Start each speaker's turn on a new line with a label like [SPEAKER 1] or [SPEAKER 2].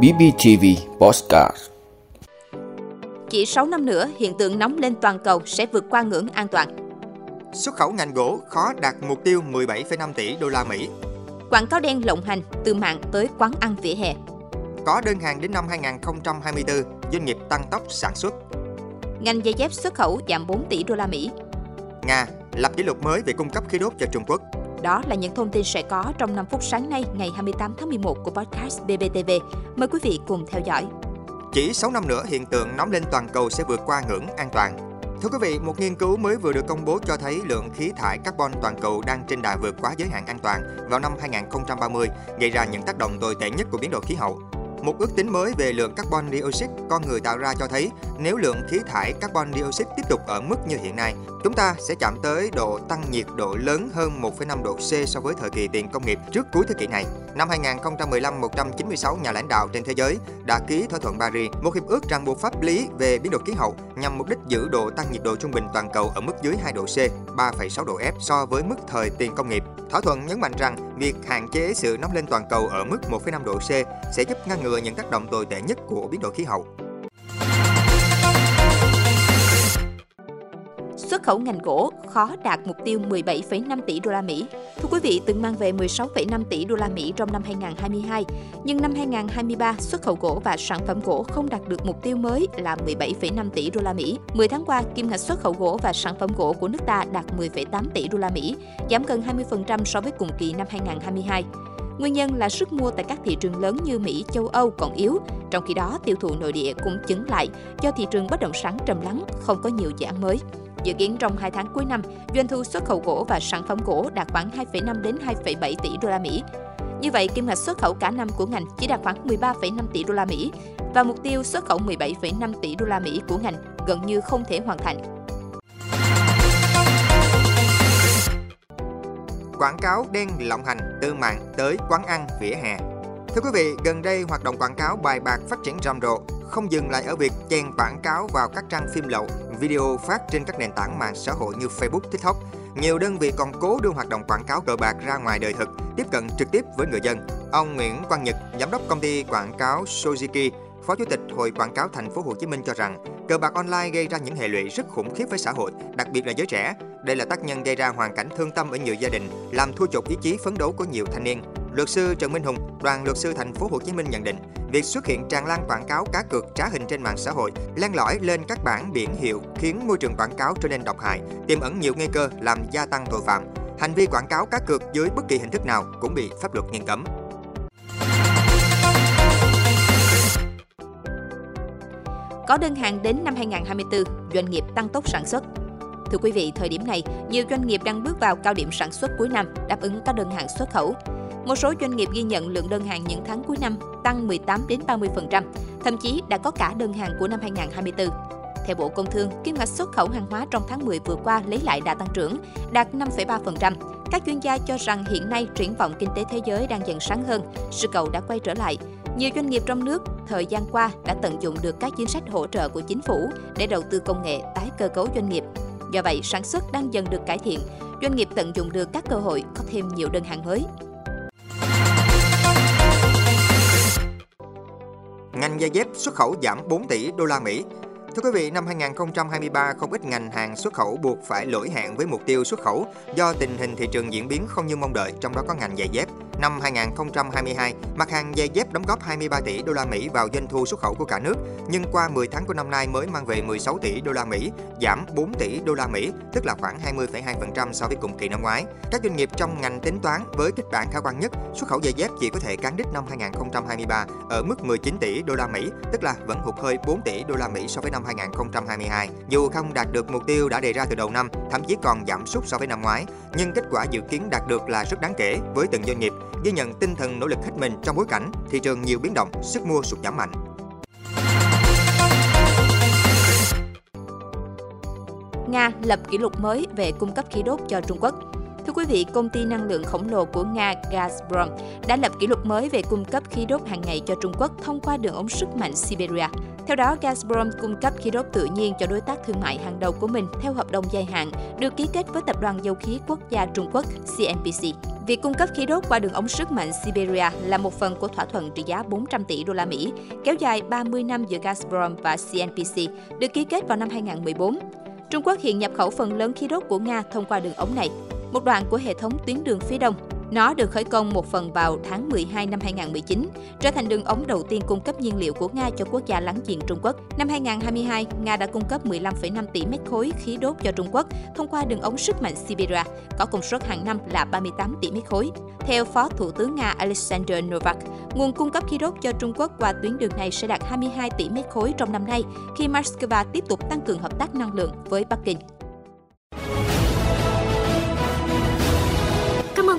[SPEAKER 1] BBTV Postcard
[SPEAKER 2] Chỉ 6 năm nữa, hiện tượng nóng lên toàn cầu sẽ vượt qua ngưỡng an toàn.
[SPEAKER 3] Xuất khẩu ngành gỗ khó đạt mục tiêu 17,5 tỷ đô la Mỹ.
[SPEAKER 2] Quảng cáo đen lộng hành từ mạng tới quán ăn vỉa hè.
[SPEAKER 3] Có đơn hàng đến năm 2024, doanh nghiệp tăng tốc sản xuất.
[SPEAKER 2] Ngành giày dép xuất khẩu giảm 4 tỷ đô la Mỹ.
[SPEAKER 3] Nga lập kỷ lục mới về cung cấp khí đốt cho Trung Quốc.
[SPEAKER 2] Đó là những thông tin sẽ có trong 5 phút sáng nay ngày 28 tháng 11 của podcast BBTV. Mời quý vị cùng theo dõi.
[SPEAKER 3] Chỉ 6 năm nữa, hiện tượng nóng lên toàn cầu sẽ vượt qua ngưỡng an toàn. Thưa quý vị, một nghiên cứu mới vừa được công bố cho thấy lượng khí thải carbon toàn cầu đang trên đà vượt quá giới hạn an toàn vào năm 2030, gây ra những tác động tồi tệ nhất của biến đổi khí hậu. Một ước tính mới về lượng carbon dioxide con người tạo ra cho thấy nếu lượng khí thải carbon dioxide tiếp tục ở mức như hiện nay, chúng ta sẽ chạm tới độ tăng nhiệt độ lớn hơn 1,5 độ C so với thời kỳ tiền công nghiệp trước cuối thế kỷ này. Năm 2015, 196 nhà lãnh đạo trên thế giới đã ký thỏa thuận Paris, một hiệp ước ràng buộc pháp lý về biến đổi khí hậu nhằm mục đích giữ độ tăng nhiệt độ trung bình toàn cầu ở mức dưới 2 độ C, 3,6 độ F so với mức thời tiền công nghiệp. Thỏa thuận nhấn mạnh rằng việc hạn chế sự nóng lên toàn cầu ở mức 1,5 độ C sẽ giúp ngăn ngừa những tác động tồi tệ nhất của biến đổi khí hậu.
[SPEAKER 2] xuất khẩu ngành gỗ khó đạt mục tiêu 17,5 tỷ đô la Mỹ. Thưa quý vị, từng mang về 16,5 tỷ đô la Mỹ trong năm 2022, nhưng năm 2023 xuất khẩu gỗ và sản phẩm gỗ không đạt được mục tiêu mới là 17,5 tỷ đô la Mỹ. 10 tháng qua, kim ngạch xuất khẩu gỗ và sản phẩm gỗ của nước ta đạt 10,8 tỷ đô la Mỹ, giảm gần 20% so với cùng kỳ năm 2022. Nguyên nhân là sức mua tại các thị trường lớn như Mỹ, châu Âu còn yếu, trong khi đó tiêu thụ nội địa cũng chứng lại do thị trường bất động sản trầm lắng, không có nhiều dự án mới. Dự kiến trong 2 tháng cuối năm, doanh thu xuất khẩu gỗ và sản phẩm gỗ đạt khoảng 2,5 đến 2,7 tỷ đô la Mỹ. Như vậy, kim ngạch xuất khẩu cả năm của ngành chỉ đạt khoảng 13,5 tỷ đô la Mỹ và mục tiêu xuất khẩu 17,5 tỷ đô la Mỹ của ngành gần như không thể hoàn thành.
[SPEAKER 3] Quảng cáo đen lộng hành từ mạng tới quán ăn vỉa hè. Thưa quý vị, gần đây hoạt động quảng cáo bài bạc phát triển rầm rộ, không dừng lại ở việc chèn quảng cáo vào các trang phim lậu, video phát trên các nền tảng mạng xã hội như Facebook, TikTok. Nhiều đơn vị còn cố đưa hoạt động quảng cáo cờ bạc ra ngoài đời thực, tiếp cận trực tiếp với người dân. Ông Nguyễn Quang Nhật, giám đốc công ty quảng cáo Sojiki, Phó Chủ tịch Hội Quảng cáo Thành phố Hồ Chí Minh cho rằng, cờ bạc online gây ra những hệ lụy rất khủng khiếp với xã hội, đặc biệt là giới trẻ. Đây là tác nhân gây ra hoàn cảnh thương tâm ở nhiều gia đình, làm thua chột ý chí phấn đấu của nhiều thanh niên. Luật sư Trần Minh Hùng, đoàn luật sư Thành phố Hồ Chí Minh nhận định, việc xuất hiện tràn lan quảng cáo cá cược trá hình trên mạng xã hội, len lỏi lên các bảng biển hiệu khiến môi trường quảng cáo trở nên độc hại, tiềm ẩn nhiều nguy cơ làm gia tăng tội phạm. Hành vi quảng cáo cá cược dưới bất kỳ hình thức nào cũng bị pháp luật nghiêm cấm.
[SPEAKER 2] Có đơn hàng đến năm 2024, doanh nghiệp tăng tốc sản xuất. Thưa quý vị, thời điểm này, nhiều doanh nghiệp đang bước vào cao điểm sản xuất cuối năm, đáp ứng các đơn hàng xuất khẩu. Một số doanh nghiệp ghi nhận lượng đơn hàng những tháng cuối năm tăng 18 đến 30%, thậm chí đã có cả đơn hàng của năm 2024. Theo Bộ Công Thương, kim ngạch xuất khẩu hàng hóa trong tháng 10 vừa qua lấy lại đã tăng trưởng, đạt 5,3%. Các chuyên gia cho rằng hiện nay triển vọng kinh tế thế giới đang dần sáng hơn, sự cầu đã quay trở lại. Nhiều doanh nghiệp trong nước thời gian qua đã tận dụng được các chính sách hỗ trợ của chính phủ để đầu tư công nghệ, tái cơ cấu doanh nghiệp. Do vậy, sản xuất đang dần được cải thiện, doanh nghiệp tận dụng được các cơ hội có thêm nhiều đơn hàng mới.
[SPEAKER 3] Ngành giày dép xuất khẩu giảm 4 tỷ đô la Mỹ. Thưa quý vị, năm 2023 không ít ngành hàng xuất khẩu buộc phải lỗi hẹn với mục tiêu xuất khẩu do tình hình thị trường diễn biến không như mong đợi, trong đó có ngành giày dép. Năm 2022, mặt hàng giày dép đóng góp 23 tỷ đô la Mỹ vào doanh thu xuất khẩu của cả nước, nhưng qua 10 tháng của năm nay mới mang về 16 tỷ đô la Mỹ, giảm 4 tỷ đô la Mỹ, tức là khoảng 20,2% so với cùng kỳ năm ngoái. Các doanh nghiệp trong ngành tính toán với kịch bản khả quan nhất, xuất khẩu giày dép chỉ có thể cán đích năm 2023 ở mức 19 tỷ đô la Mỹ, tức là vẫn hụt hơi 4 tỷ đô la Mỹ so với năm 2022. Dù không đạt được mục tiêu đã đề ra từ đầu năm, thậm chí còn giảm sút so với năm ngoái, nhưng kết quả dự kiến đạt được là rất đáng kể với từng doanh nghiệp ghi nhận tinh thần nỗ lực hết mình trong bối cảnh thị trường nhiều biến động, sức mua sụt giảm mạnh.
[SPEAKER 2] Nga lập kỷ lục mới về cung cấp khí đốt cho Trung Quốc. Thưa quý vị, công ty năng lượng khổng lồ của Nga Gazprom đã lập kỷ lục mới về cung cấp khí đốt hàng ngày cho Trung Quốc thông qua đường ống sức mạnh Siberia. Theo đó, Gazprom cung cấp khí đốt tự nhiên cho đối tác thương mại hàng đầu của mình theo hợp đồng dài hạn được ký kết với Tập đoàn Dầu khí Quốc gia Trung Quốc CNPC. Việc cung cấp khí đốt qua đường ống sức mạnh Siberia là một phần của thỏa thuận trị giá 400 tỷ đô la Mỹ, kéo dài 30 năm giữa Gazprom và CNPC, được ký kết vào năm 2014. Trung Quốc hiện nhập khẩu phần lớn khí đốt của Nga thông qua đường ống này, một đoạn của hệ thống tuyến đường phía đông nó được khởi công một phần vào tháng 12 năm 2019, trở thành đường ống đầu tiên cung cấp nhiên liệu của Nga cho quốc gia láng giềng Trung Quốc. Năm 2022, Nga đã cung cấp 15,5 tỷ mét khối khí đốt cho Trung Quốc thông qua đường ống sức mạnh Siberia, có công suất hàng năm là 38 tỷ mét khối. Theo Phó Thủ tướng Nga Alexander Novak, nguồn cung cấp khí đốt cho Trung Quốc qua tuyến đường này sẽ đạt 22 tỷ mét khối trong năm nay, khi Moscow tiếp tục tăng cường hợp tác năng lượng với Bắc Kinh.